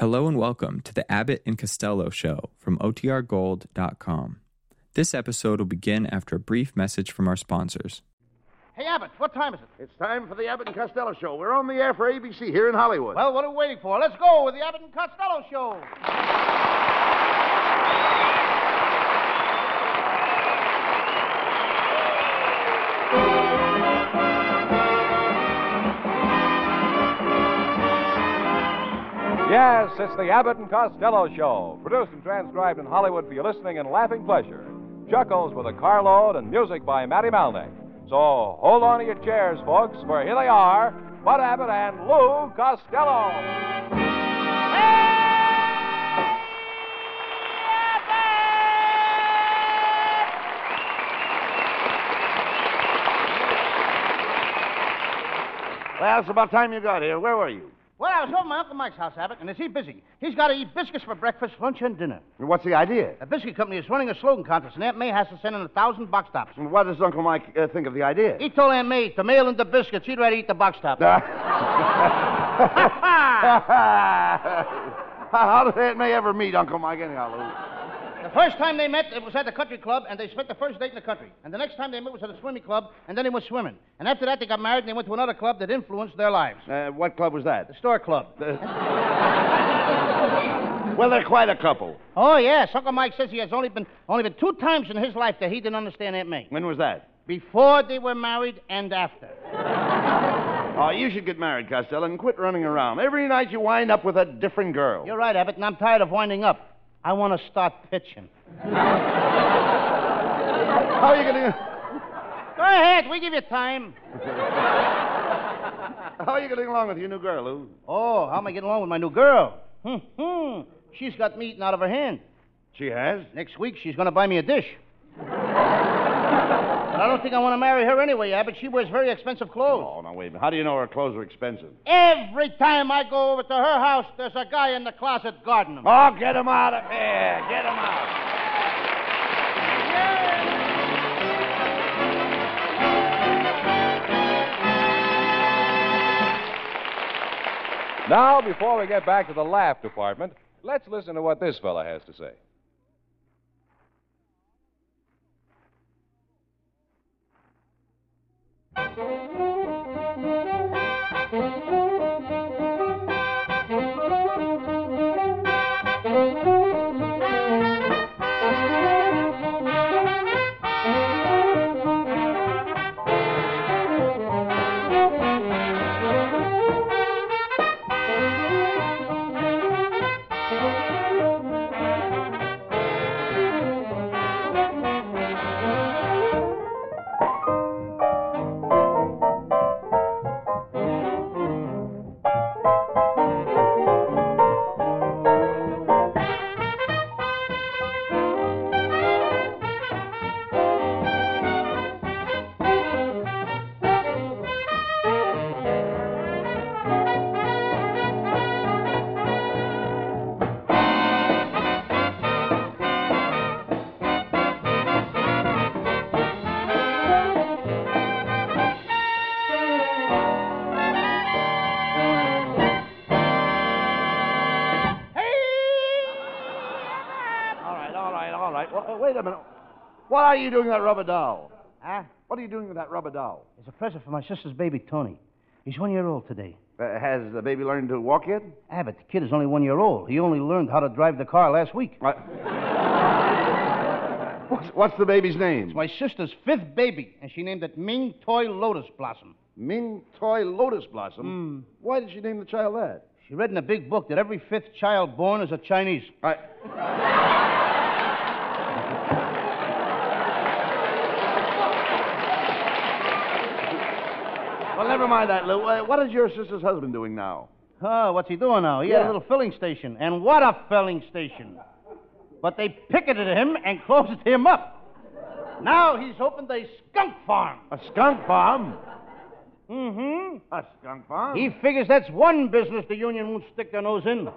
Hello and welcome to the Abbott and Costello Show from OTRGold.com. This episode will begin after a brief message from our sponsors. Hey, Abbott, what time is it? It's time for the Abbott and Costello Show. We're on the air for ABC here in Hollywood. Well, what are we waiting for? Let's go with the Abbott and Costello show. Yes, it's the Abbott and Costello Show, produced and transcribed in Hollywood for your listening and laughing pleasure. Chuckles with a carload and music by Matty Malneck. So hold on to your chairs, folks, for here they are, Bud Abbott and Lou Costello. Well, it's about time you got here. Where were you? Well, I was over at my Uncle Mike's house, Abbott, and is he busy? He's got to eat biscuits for breakfast, lunch, and dinner. What's the idea? The biscuit company is running a slogan contest, and Aunt May has to send in a thousand box tops. And what does Uncle Mike uh, think of the idea? He told Aunt May to mail in the biscuits. He'd rather eat the box tops. How did Aunt May ever meet Uncle Mike anyhow, Lou? The first time they met, it was at the country club, and they spent the first date in the country. And the next time they met was at a swimming club, and then they went swimming. And after that, they got married, and they went to another club that influenced their lives. Uh, what club was that? The store club. well, they're quite a couple. Oh, yes. Uncle Mike says he has only been only been two times in his life that he didn't understand Aunt May. When was that? Before they were married and after. Oh, you should get married, Costello, and quit running around. Every night you wind up with a different girl. You're right, Abbott, and I'm tired of winding up. I want to start pitching. How are you going to... Go ahead. We give you time. How are you getting along with your new girl, Lou? Oh, how am I getting along with my new girl? Hmm, hmm. She's got me eating out of her hand. She has? Next week, she's going to buy me a dish. But I don't think I want to marry her anyway, Abbott. She wears very expensive clothes. Oh, now, wait a minute. How do you know her clothes are expensive? Every time I go over to her house, there's a guy in the closet guarding them. Oh, get him out of here. Get him out. Now, before we get back to the laugh department, let's listen to what this fella has to say. All right. Well, wait a minute. What are you doing with that rubber doll? Huh? What are you doing with that rubber doll? It's a present for my sister's baby, Tony. He's one year old today. Uh, has the baby learned to walk yet? Abbott, the kid is only one year old. He only learned how to drive the car last week. What? what's, what's the baby's name? It's my sister's fifth baby, and she named it Ming Toy Lotus Blossom. Ming Toy Lotus Blossom. Why did she name the child that? She read in a big book that every fifth child born is a Chinese. I... well, never mind that, Lou. Uh, what is your sister's husband doing now? Oh, what's he doing now? He had Yeah. a little filling station. And what a filling station. But they picketed him and closed him up. Now he's opened a skunk farm. A skunk farm? Mm-hmm. A skunk farm? He figures that's one business the union won't stick their nose in.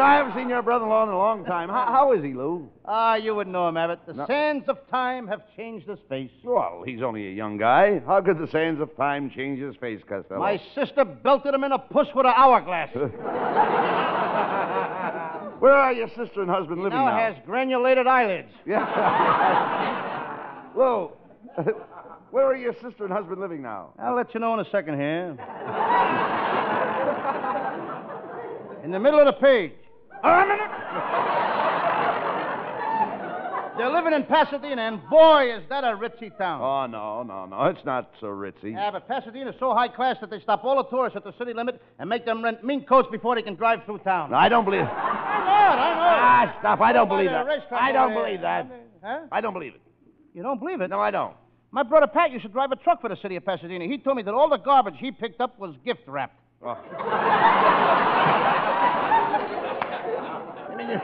I haven't seen your brother-in-law in a long time. How, how is he, Lou? Ah, you wouldn't know him, Abbott. The No. sands of time have changed his face. Well, he's only a young guy. How could the sands of time change his face, Costello? My sister belted him in a puss with an hourglass. Where are your sister and husband He living now now? has granulated eyelids. Yeah. Lou, where are your sister and husband living now? I'll let you know in a second here. in the middle of the page. A minute. They're living in Pasadena, and boy, is that a ritzy town. Oh, no, no, no. It's not so ritzy. Yeah, but Pasadena's so high class that they stop all the tourists at the city limit and make them rent mink coats before they can drive through town. No, I don't believe. I know it, I know it. Ah, stop. I don't believe that. I don't believe that. Huh? I don't believe it. You don't believe it? No, I don't. My brother Pat used to drive a truck for the city of Pasadena. He told me that all the garbage he picked up was gift wrapped. Oh. you, mean your,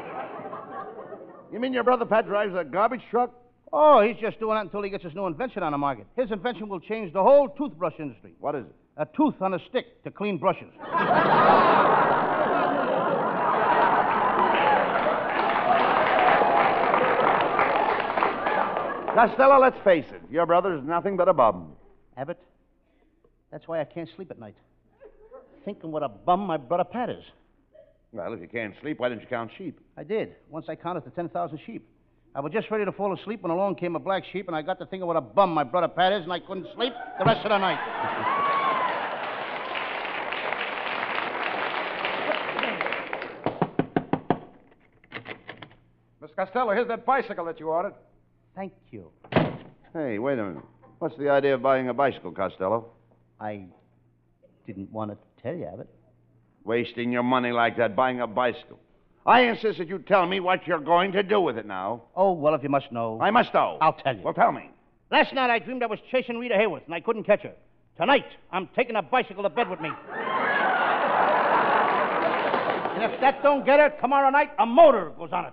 you mean your brother Pat drives a garbage truck? Oh, he's just doing that until he gets his new invention on the market. His invention will change the whole toothbrush industry. What is it? A tooth on a stick to clean brushes. Costello, let's face it. Your brother's nothing but a bum. Abbott, that's why I can't sleep at night. Thinking what a bum my brother Pat is. Well, if you can't sleep, why didn't you count sheep? I did. Once I counted to 10,000 sheep. I was just ready to fall asleep when along came a black sheep, and I got to thinking what a bum my brother Pat is, and I couldn't sleep the rest of the night. Miss Costello, here's that bicycle that you ordered. Thank you. Hey, wait a minute. What's the idea of buying a bicycle, Costello? I didn't want to tell you, Abbott. Wasting your money like that buying a bicycle. I insist that you tell me what you're going to do with it now. Oh, well, if you must know. I must know. I'll tell you. Well, tell me. Last night I dreamed I was chasing Rita Hayworth, and I couldn't catch her. Tonight, I'm taking a bicycle to bed with me. and if that don't get her, tomorrow night, a motor goes on it.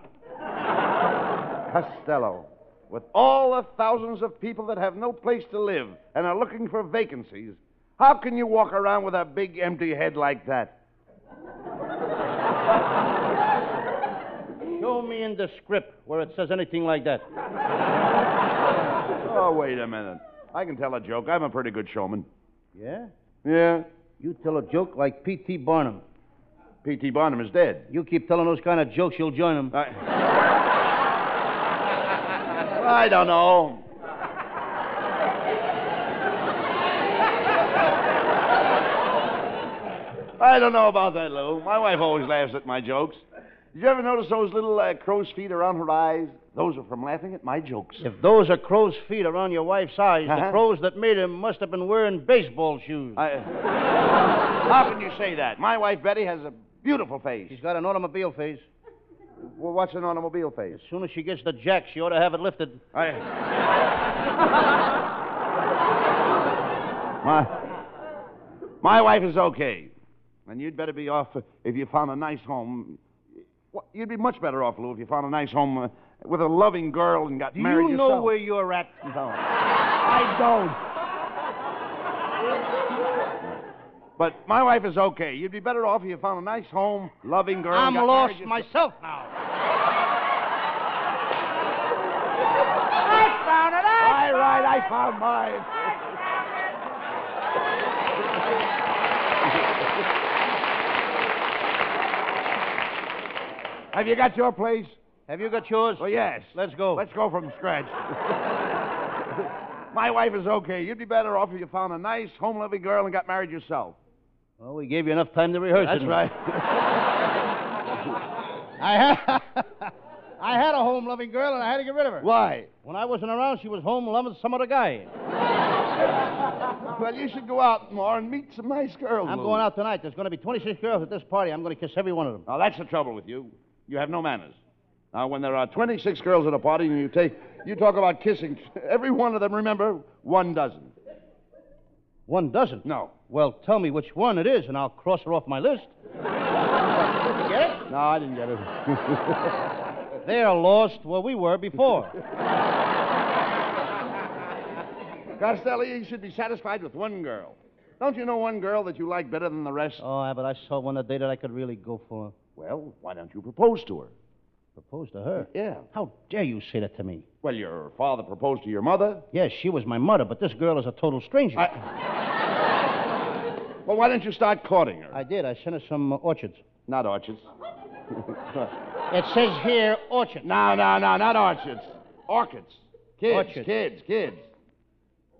Costello, with all the thousands of people that have no place to live and are looking for vacancies, how can you walk around with a big empty head like that? Show me in the script where it says anything like that. Oh, wait a minute. I can tell a joke. I'm a pretty good showman. Yeah? Yeah? You tell a joke like P.T. Barnum. P.T. Barnum is dead. You keep telling those kind of jokes, you'll join him. I... I don't know. I don't know about that, Lou. My wife always laughs at my jokes. Did you ever notice those little uh, crow's feet around her eyes? Those are from laughing at my jokes. If those are crow's feet around your wife's eyes, the Uh-huh. crows that made them must have been wearing baseball shoes. I... How can you say that? My wife Betty has a beautiful face. She's got an automobile face. Well, what's an automobile face? As soon as she gets the jack, she ought to have it lifted. I... my, my wife is okay. And you'd better be off if you found a nice home. Well, you'd be much better off, Lou, if you found a nice home uh, with a loving girl and got Do married you know yourself. where you're at? No. I don't. But my wife is okay. You'd be better off if you found a nice home, loving girl. I'm lost myself now. I found it. I All right, I found mine. Have you got your place? Have you got yours? Oh, yes. Let's go. Let's go from scratch. My wife is okay. You'd be better off if you found a nice, home loving girl and got married yourself. Well, we gave you enough time to rehearse That's right. I had, I had a home loving girl and I had to get rid of her. Why? When I wasn't around, she was home loving some other guy. Well, you should go out more and meet some nice girls. I'm Lou. going out tonight. There's going to be 26 girls at this party. I'm going to kiss every one of them. Now, that's the trouble with you. You have no manners. Now, when there are 26 girls at a party and you take, you talk about kissing, every one of them, remember, one dozen. One doesn't. No. Well, tell me which one it is, and I'll cross her off my list. Did you get it? No, I didn't get it. They're lost where we were before. Costello, you should be satisfied with one girl. Don't you know one girl that you like better than the rest? Oh, yeah, but I saw one today that I could really go for. Well, why don't you propose to her? Propose to her? Yeah. How dare you say that to me? Well, your father proposed to your mother. Yes, she was my mother, but this girl is a total stranger. Well, why don't you start courting her? I did. I sent her some uh, orchids. Not orchids. It says here orchid. No, no, no, not orchids. Orchids. Kids, Orchids. kids, kids.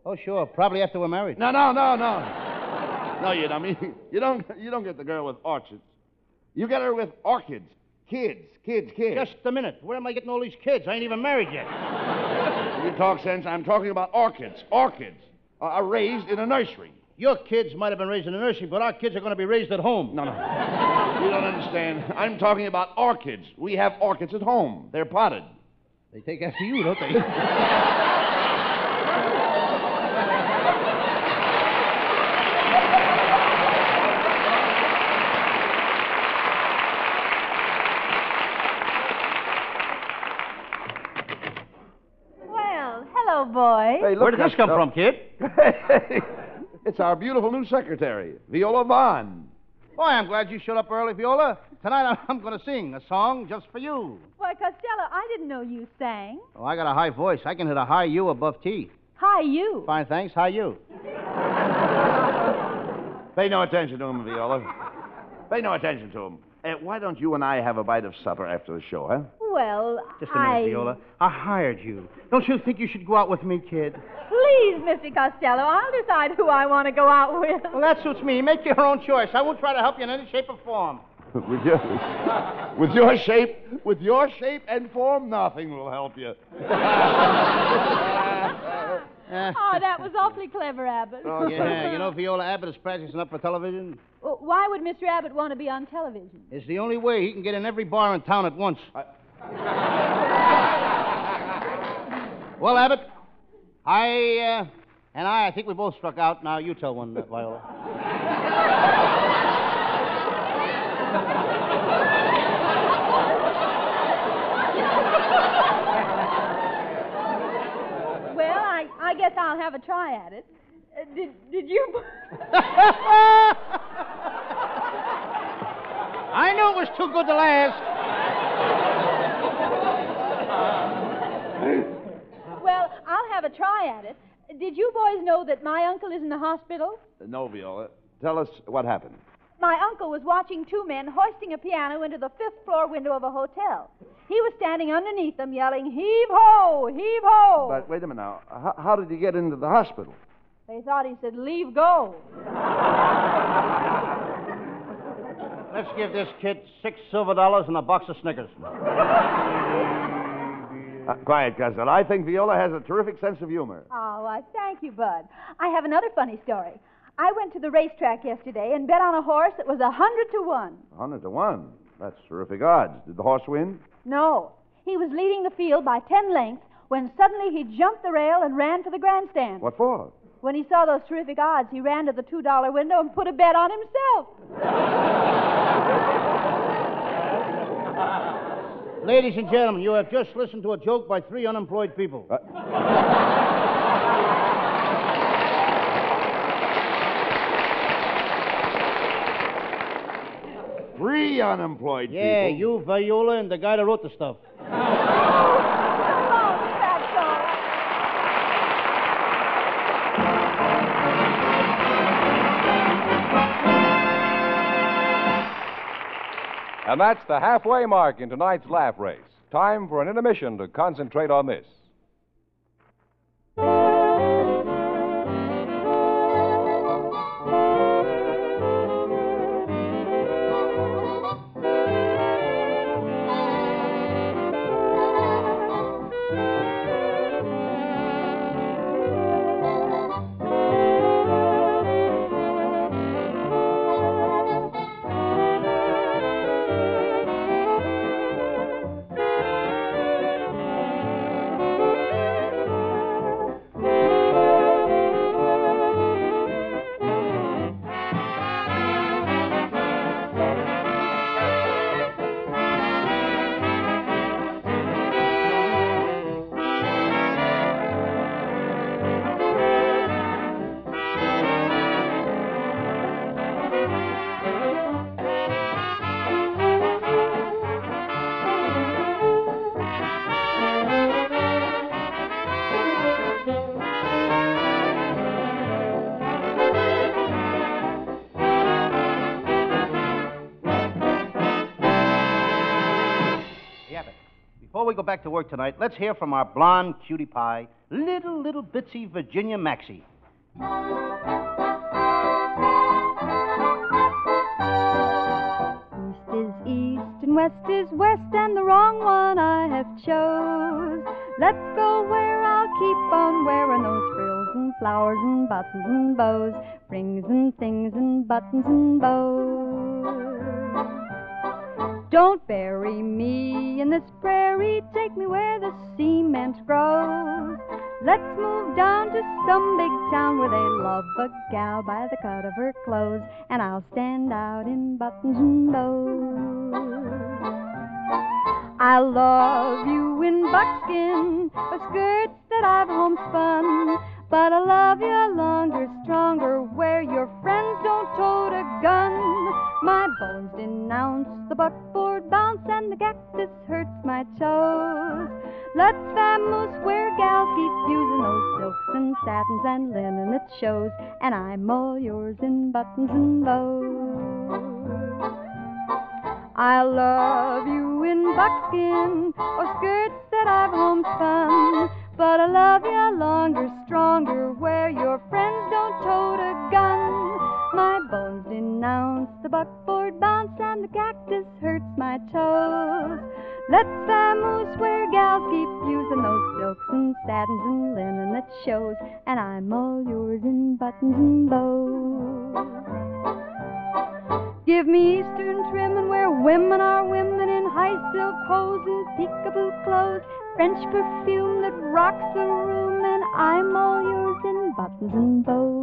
Oh, sure. Probably after we're married. No, no, no, no. No, you don't. mean- You don't. You don't get the girl with orchids. You get her with orchids. Kids, kids, kids. Just a minute. Where am I getting all these kids? I ain't even married yet. You talk sense. I'm talking about orchids. Orchids uh, are raised in a nursery. Your kids might have been raised in a nursery, but our kids are going to be raised at home. No, no. You don't understand. I'm talking about orchids. We have orchids at home. They're potted. They take after you, don't they? Well, hello, boy. Hey, look Where did this come uh, from, kid? it's our beautiful new secretary, Viola Vaughn. Boy, I'm glad you showed up early, Viola. Tonight I'm- I'm going to sing a song just for you. Why, Costello, I didn't know you sang. Oh, I got a high voice. I can hit a high U above T. High U? Fine, thanks. How you? Pay no attention to him, Viola. Pay no attention to him. Uh, why don't you and I have a bite of supper after the show, huh? Well, Just a minute, I... Viola. I hired you. Don't you think you should go out with me, kid? Please, Mr. Costello, I'll decide who I want to go out with. Well, that suits me. Make your own choice. I won't try to help you in any shape or form. with your, with your shape, with your shape and form, nothing will help you. Oh, that was awfully clever, Abbott. Oh, yeah, you know, Viola Abbott is practicing up for television. Well, Why would Mr. Abbott want to be on television? It's the only way he can get in every bar in town at once. Well, Abbott, I, uh, and I, I think we both struck out. Now you tell one, uh, Viola. Well, I, I guess I'll have a try at it. Uh, did, did you... I knew it was too good to last. well, I'll have a try at it. Did you boys know that my uncle is in the hospital? No, Viola. Tell us what happened. My uncle was watching two men hoisting a piano into the fifth floor window of a hotel. He was standing underneath them yelling, Heave ho! Heave ho! But wait a minute now. How, how did he get into the hospital? They thought he said, Leave go. Let's give this kid six silver dollars and a box of Snickers. Uh, quiet, cousin. I think Viola has a terrific sense of humor. Oh, I thank you, Bud. I have another funny story. I went to the racetrack yesterday and bet on a horse that was a hundred to one. A hundred to one. That's terrific odds. Did the horse win? No, he was leading the field by ten lengths when suddenly he jumped the rail and ran for the grandstand. What for? When he saw those terrific odds, he ran to the two dollar window and put a bet on himself. Ladies and gentlemen, you have just listened to a joke by three unemployed people. Uh, three unemployed yeah, people. you, Viola, and the guy that wrote the stuff. And that's the halfway mark in tonight's laugh race. Time for an intermission to concentrate on this. We go back to work tonight, let's hear from our blonde cutie pie, little, little bitsy Virginia Maxey. East is east and west is west, and the wrong one I have chose. Let's go where I'll keep on wearing those frills and flowers and buttons and bows, rings and things and buttons and bows. Don't bury me in this prairie, take me where the cement grows. Let's move down to some big town where they love a gal by the cut of her clothes, and I'll stand out in buttons and bows. I love you in buckskin, or skirts that I've homespun. But I love you longer, stronger, where your friends don't tote a gun. My bones denounce the buckboard bounce, and the cactus hurts my toes. Let's vamoose where gals keep using those silks and satins and linen that shows, and I'm all yours in buttons and bows. I love you in buckskin or skirts that I've homespun. But I love you longer, stronger, where your friends don't tote a gun. My bones denounce the buckboard bounce, and the cactus hurts my toes. Let's vamoose where gals keep using those silks and satins and linen that shows, and I'm all yours in buttons and bows. Give me Eastern trim and where women are women in high silk hose and peekaboo clothes, French perfume that rocks the room, and I'm all yours in buttons and bows.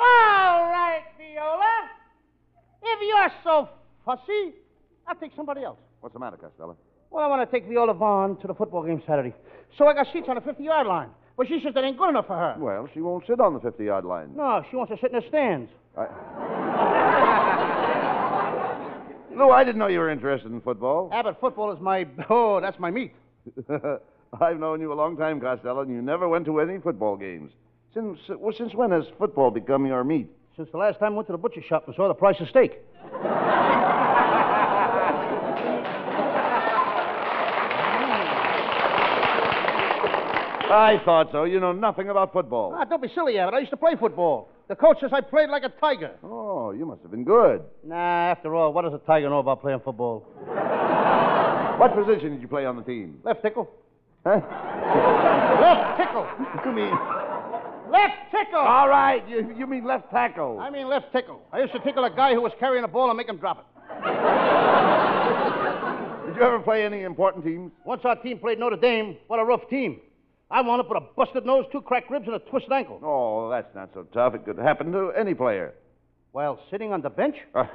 All right, Viola. If you're so fussy, I'll take somebody else. What's the matter, Costello? Well, I want to take Viola Vaughn to the football game Saturday. So I got seats on the 50 yard line. But she says that ain't good enough for her. Well, she won't sit on the 50 yard line. No, she wants to sit in the stands. I... Lou, I didn't know you were interested in football. Abbott, football is my. Oh, that's my meat. I've known you a long time, Costello, and you never went to any football games. Since well, since when has football become your meat? Since the last time I went to the butcher shop and saw the price of steak. I thought so. You know nothing about football. Ah, don't be silly, Abbott. I used to play football. The coach says I played like a tiger. Oh, you must have been good. Nah, after all, what does a tiger know about playing football? What position did you play on the team? Left tickle. Huh? Left tickle. You mean? Left tickle. All right, you, you mean left tackle. I mean left tickle. I used to tickle a guy who was carrying a ball and make him drop it. Did you ever play any important teams? Once our team played Notre Dame, what a rough team. I wound up with a busted nose, two cracked ribs, and a twisted ankle. Oh, that's not so tough. It could happen to any player. While sitting on the bench? Uh,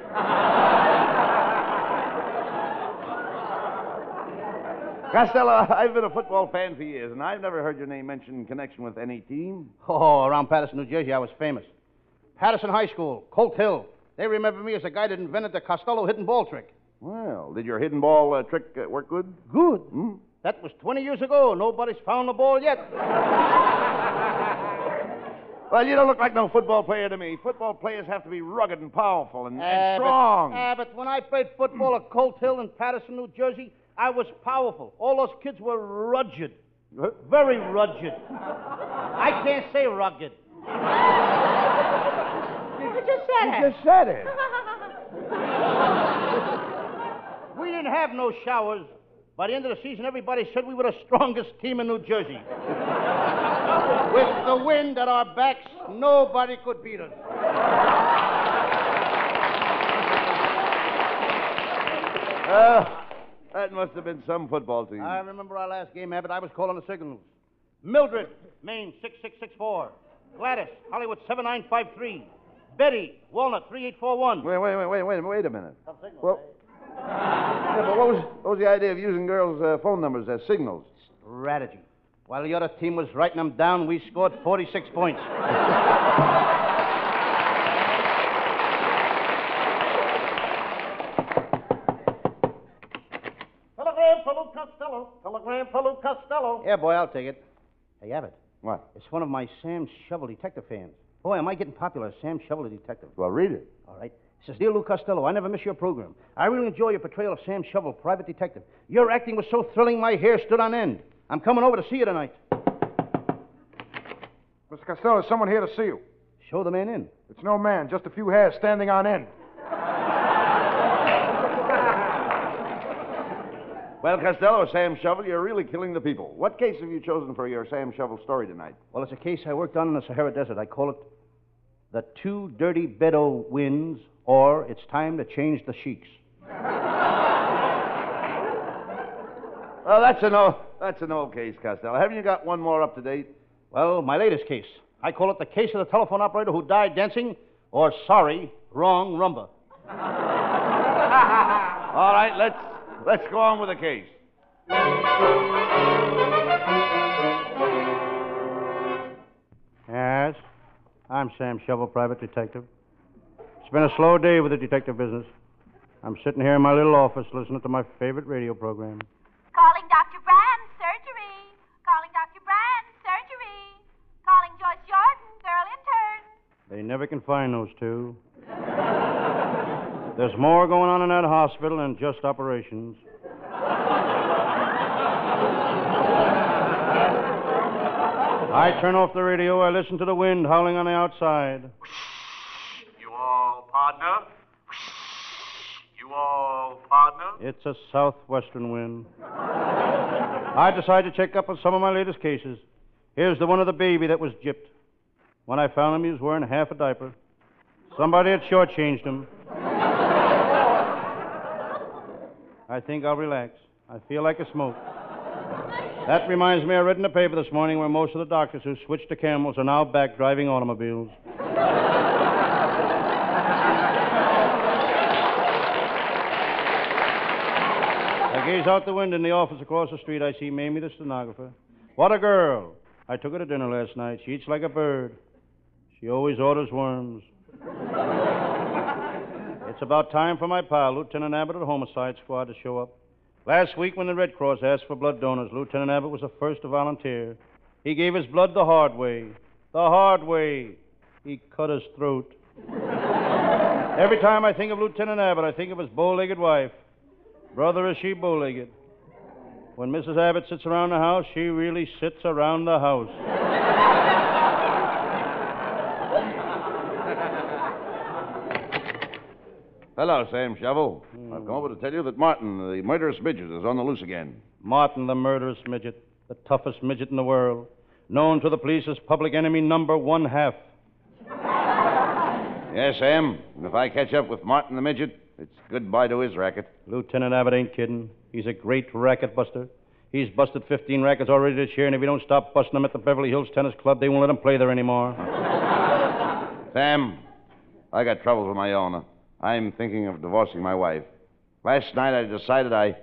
Costello, I've been a football fan for years, and I've never heard your name mentioned in connection with any team. Oh, around Paterson, New Jersey, I was famous. Paterson High School, Colt Hill. They remember me as the guy that invented the Costello hidden ball trick. Well, did your hidden ball uh, trick uh, work good? Good. Hmm? That was 20 years ago. Nobody's found the ball yet. Well, you don't look like no football player to me. Football players have to be rugged and powerful and, and ah, Abbott, strong. Ah, Abbott, when I played football at Colt Hill in Paterson, New Jersey, I was powerful. All those kids were rugged. Very rugged. I can't say rugged. You just said You just said it. We didn't have no showers. By the end of the season, everybody said we were the strongest team in New Jersey. With the wind at our backs, nobody could beat us. Uh, that must have been some football team. I remember our last game, Abbott. I was calling the signals. Mildred, Maine 6664. Gladys, Hollywood 7953. Betty, Walnut 3841. Wait, wait, wait, wait, wait, wait a minute. Some signals, Well, yeah, but what was, what was the idea of using girls' uh, phone numbers as signals? Strategy. While the other team was writing them down, we scored 46 points. Telegram for Luke Costello. Costello. Telegram for Lou Costello. Yeah, boy, I'll take it. Hey, Abbott. What? It's one of my Sam Shovel detective fans. Boy, am I getting popular, Sam Shovel the detective. Well, read it. All right. It says, Dear Lou Costello, I never miss your program. I really enjoy your portrayal of Sam Shovel, private detective. Your acting was so thrilling, my hair stood on end. I'm coming over to see you tonight. Mr. Costello, there's someone here to see you. Show the man in. It's no man, just a few hairs standing on end. Well, Costello, Sam Shovel, you're really killing the people. What case have you chosen for your Sam Shovel story tonight? Well, it's a case I worked on in the Sahara Desert. I call it The Two Dirty Bedouins, or It's Time to Change the Sheiks. Well, that's an old, that's an old case, Costello. Haven't you got one more up to date? Well, my latest case. I call it the case of the telephone operator who died dancing, or sorry, wrong rhumba. All right, let's let's go on with the case. Yes, I'm Sam Shovel, private detective. It's been a slow day with the detective business. I'm sitting here in my little office listening to my favorite radio program. Calling Dr. Brent, surgery. Calling Dr. Brent, surgery. Calling Joyce Jordan, girl intern. They never can find those two. There's more going on in that hospital than just operations. I turn off the radio. I listen to the wind howling on the outside. You all partner? You all partner? It's a southwestern wind. I decided to check up on some of my latest cases. Here's the one of the baby that was gypped. When I found him, he was wearing half a diaper. Somebody had shortchanged him. I think I'll relax. I feel like a smoke. That reminds me, I read in the paper this morning where most of the doctors who switched to camels are now back driving automobiles. Gaze out the window in the office across the street. I see Mamie, the stenographer. What a girl. I took her to dinner last night. She eats like a bird. She always orders worms. it's about time for my pal, Lieutenant Abbott of the Homicide Squad, to show up. Last week, when the Red Cross asked for blood donors, Lieutenant Abbott was the first to volunteer. He gave his blood the hard way. The hard way. He cut his throat. Every time I think of Lieutenant Abbott, I think of his bow legged wife. Brother, is she bow legged? When Mrs. Abbott sits around the house, she really sits around the house. Hello, Sam Shovel. Hmm. I've come over to tell you that Martin, the murderous midget, is on the loose again. Martin, the murderous midget, the toughest midget in the world, known to the police as public enemy number one half. Yes, Sam. And if I catch up with Martin the midget, it's goodbye to his racket. Lieutenant Abbott ain't kidding. He's a great racket buster. He's busted 15 rackets already this year, and if he don't stop busting them at the Beverly Hills Tennis Club, they won't let him play there anymore. Sam, I got troubles of my own. I'm thinking of divorcing my wife. Last night I decided I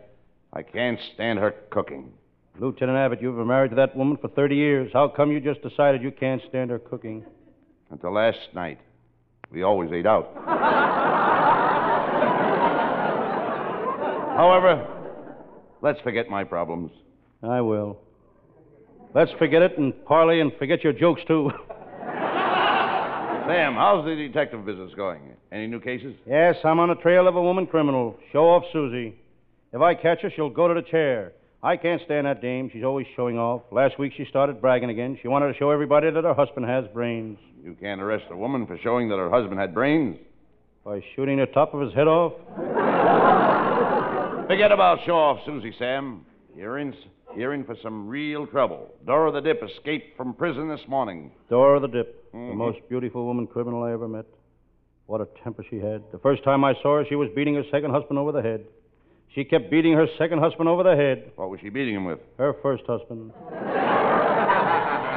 I can't stand her cooking. Lieutenant Abbott, you've been married to that woman for 30 years. How come you just decided you can't stand her cooking? Until last night. We always ate out. However, let's forget my problems. I will. Let's forget it and parley and forget your jokes, too. Sam, how's the detective business going? Any new cases? yes, I'm on the trail of a woman criminal. Show off Susie. If I catch her, she'll go to the chair. I can't stand that dame. She's always showing off. Last week she started bragging again. She wanted to show everybody that her husband has brains. You can't arrest a woman for showing that her husband had brains. By shooting the top of his head off? Forget about show off, Susie, Sam. You're in, you're in for some real trouble. Dora the Dip escaped from prison this morning. Dora the Dip, the Mhm. most beautiful woman criminal I ever met. What a temper she had. The first time I saw her, she was beating her second husband over the head. She kept beating her second husband over the head. What was she beating him with? Her first husband.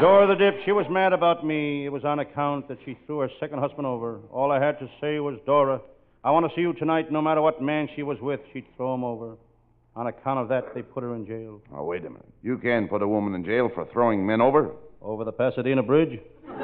Dora the Dip, she was mad about me. It was on account that she threw her second husband over. All I had to say was, Dora, I want to see you tonight. No matter what man she was with, she'd throw him over. On account of that, they put her in jail. Oh, wait a minute. You can't put a woman in jail for throwing men over. Over the Pasadena Bridge? Sam,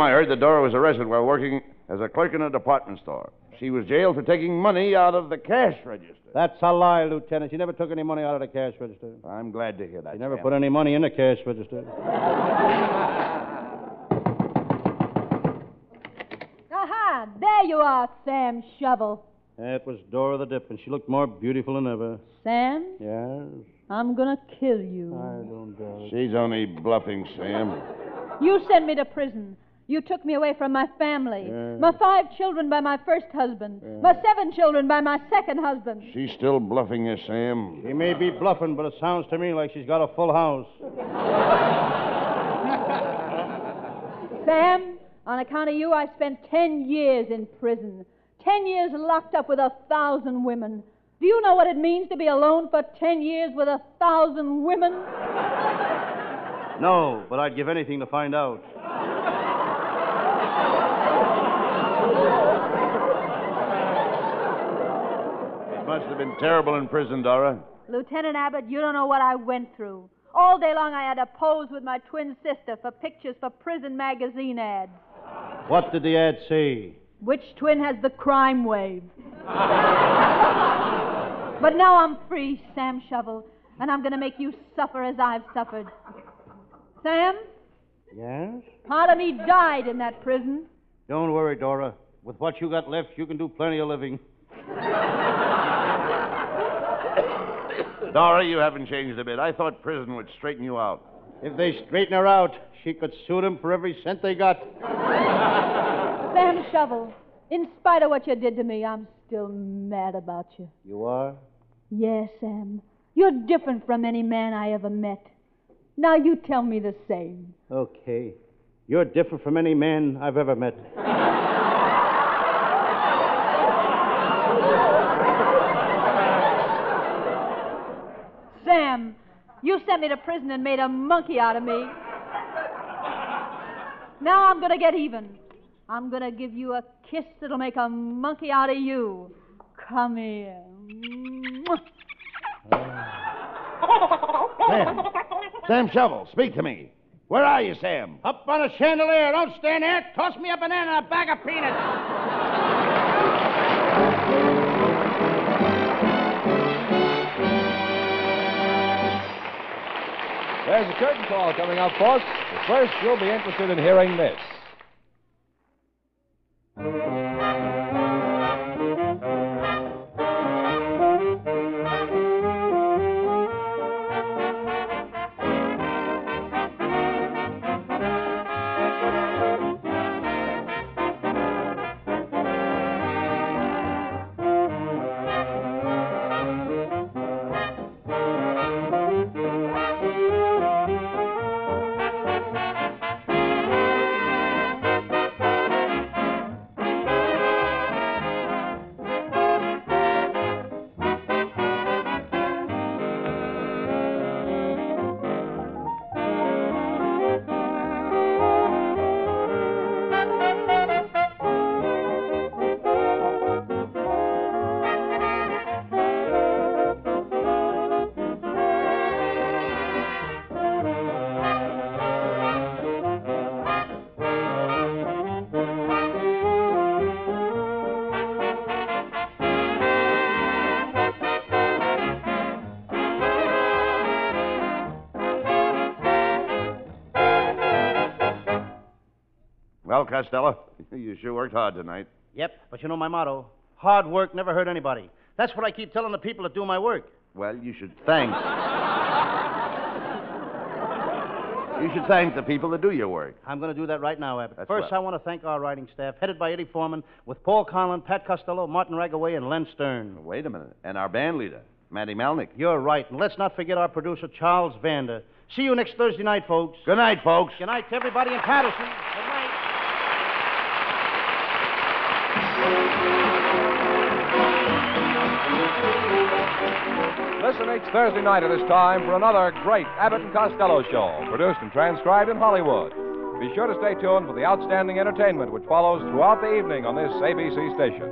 I heard that Dora was arrested while working as a clerk in a department store. she was jailed for taking money out of the cash register. That's a lie, Lieutenant. She never took any money out of the cash register. I'm glad to hear that. She never Sam. put any money in the cash register. Aha! There you are, Sam Shovel. That was Dora the Dip, and she looked more beautiful than ever. Sam, Yes, I'm gonna kill you. I don't doubt it. She's only bluffing, Sam. You sent me to prison. You took me away from my family. Yeah. My five children by my first husband. My seven children by my second husband. She's still bluffing you, Sam. She may be bluffing, but it sounds to me like she's got a full house. Sam, on account of you, I spent ten years in prison. Ten years locked up with a thousand women. Do you know what it means to be alone for ten years with a thousand women? No, but I'd give anything to find out. It must have been terrible in prison, Dora. Lieutenant Abbott, you don't know what I went through. All day long I had to pose with my twin sister for pictures for prison magazine ads. What did the ad say? Which twin has the crime wave? but now I'm free, Sam Shovel, and I'm going to make you suffer as I've suffered. Sam, Yes? part of me died in that prison. Don't worry, Dora. With what you got left, you can do plenty of living. Dora, you haven't changed a bit. I thought prison would straighten you out. If they straighten her out, she could sue them for every cent they got. Sam Shovel, in spite of what you did to me, I'm still mad about you. You are? Yes, Sam. You're different from any man I ever met. Now you tell me the same. Okay. You're different from any man I've ever met. Sam, you sent me to prison and made a monkey out of me. Now I'm going to get even. I'm going to give you a kiss that'll make a monkey out of you. Come here. Sam. Sam Shovel, speak to me. Where are you, Sam? Up on a chandelier. Don't stand there. Toss me a banana and a bag of peanuts. There's a curtain call coming up, folks. But first, you'll be interested in hearing this. Costello, you sure worked hard tonight. Yep, but you know my motto hard work never hurt anybody. That's what I keep telling the people that do my work. Well, you should thank. you should thank the people that do your work. I'm going to do that right now, Abbott. That's First, well. I want to thank our writing staff, headed by Eddie Foreman, with Paul Conlon, Pat Costello, Martin Ragaway, and Len Stern. Wait a minute. And our band leader, Matty Malneck. You're right. And let's not forget our producer, Charles Vanda. See you next Thursday night, folks. Good night, folks. Good night to everybody in Paterson. Listen Thursday night at this time for another great Abbott and Costello show, produced and transcribed in Hollywood. Be sure to stay tuned for the outstanding entertainment which follows throughout the evening on this ABC station.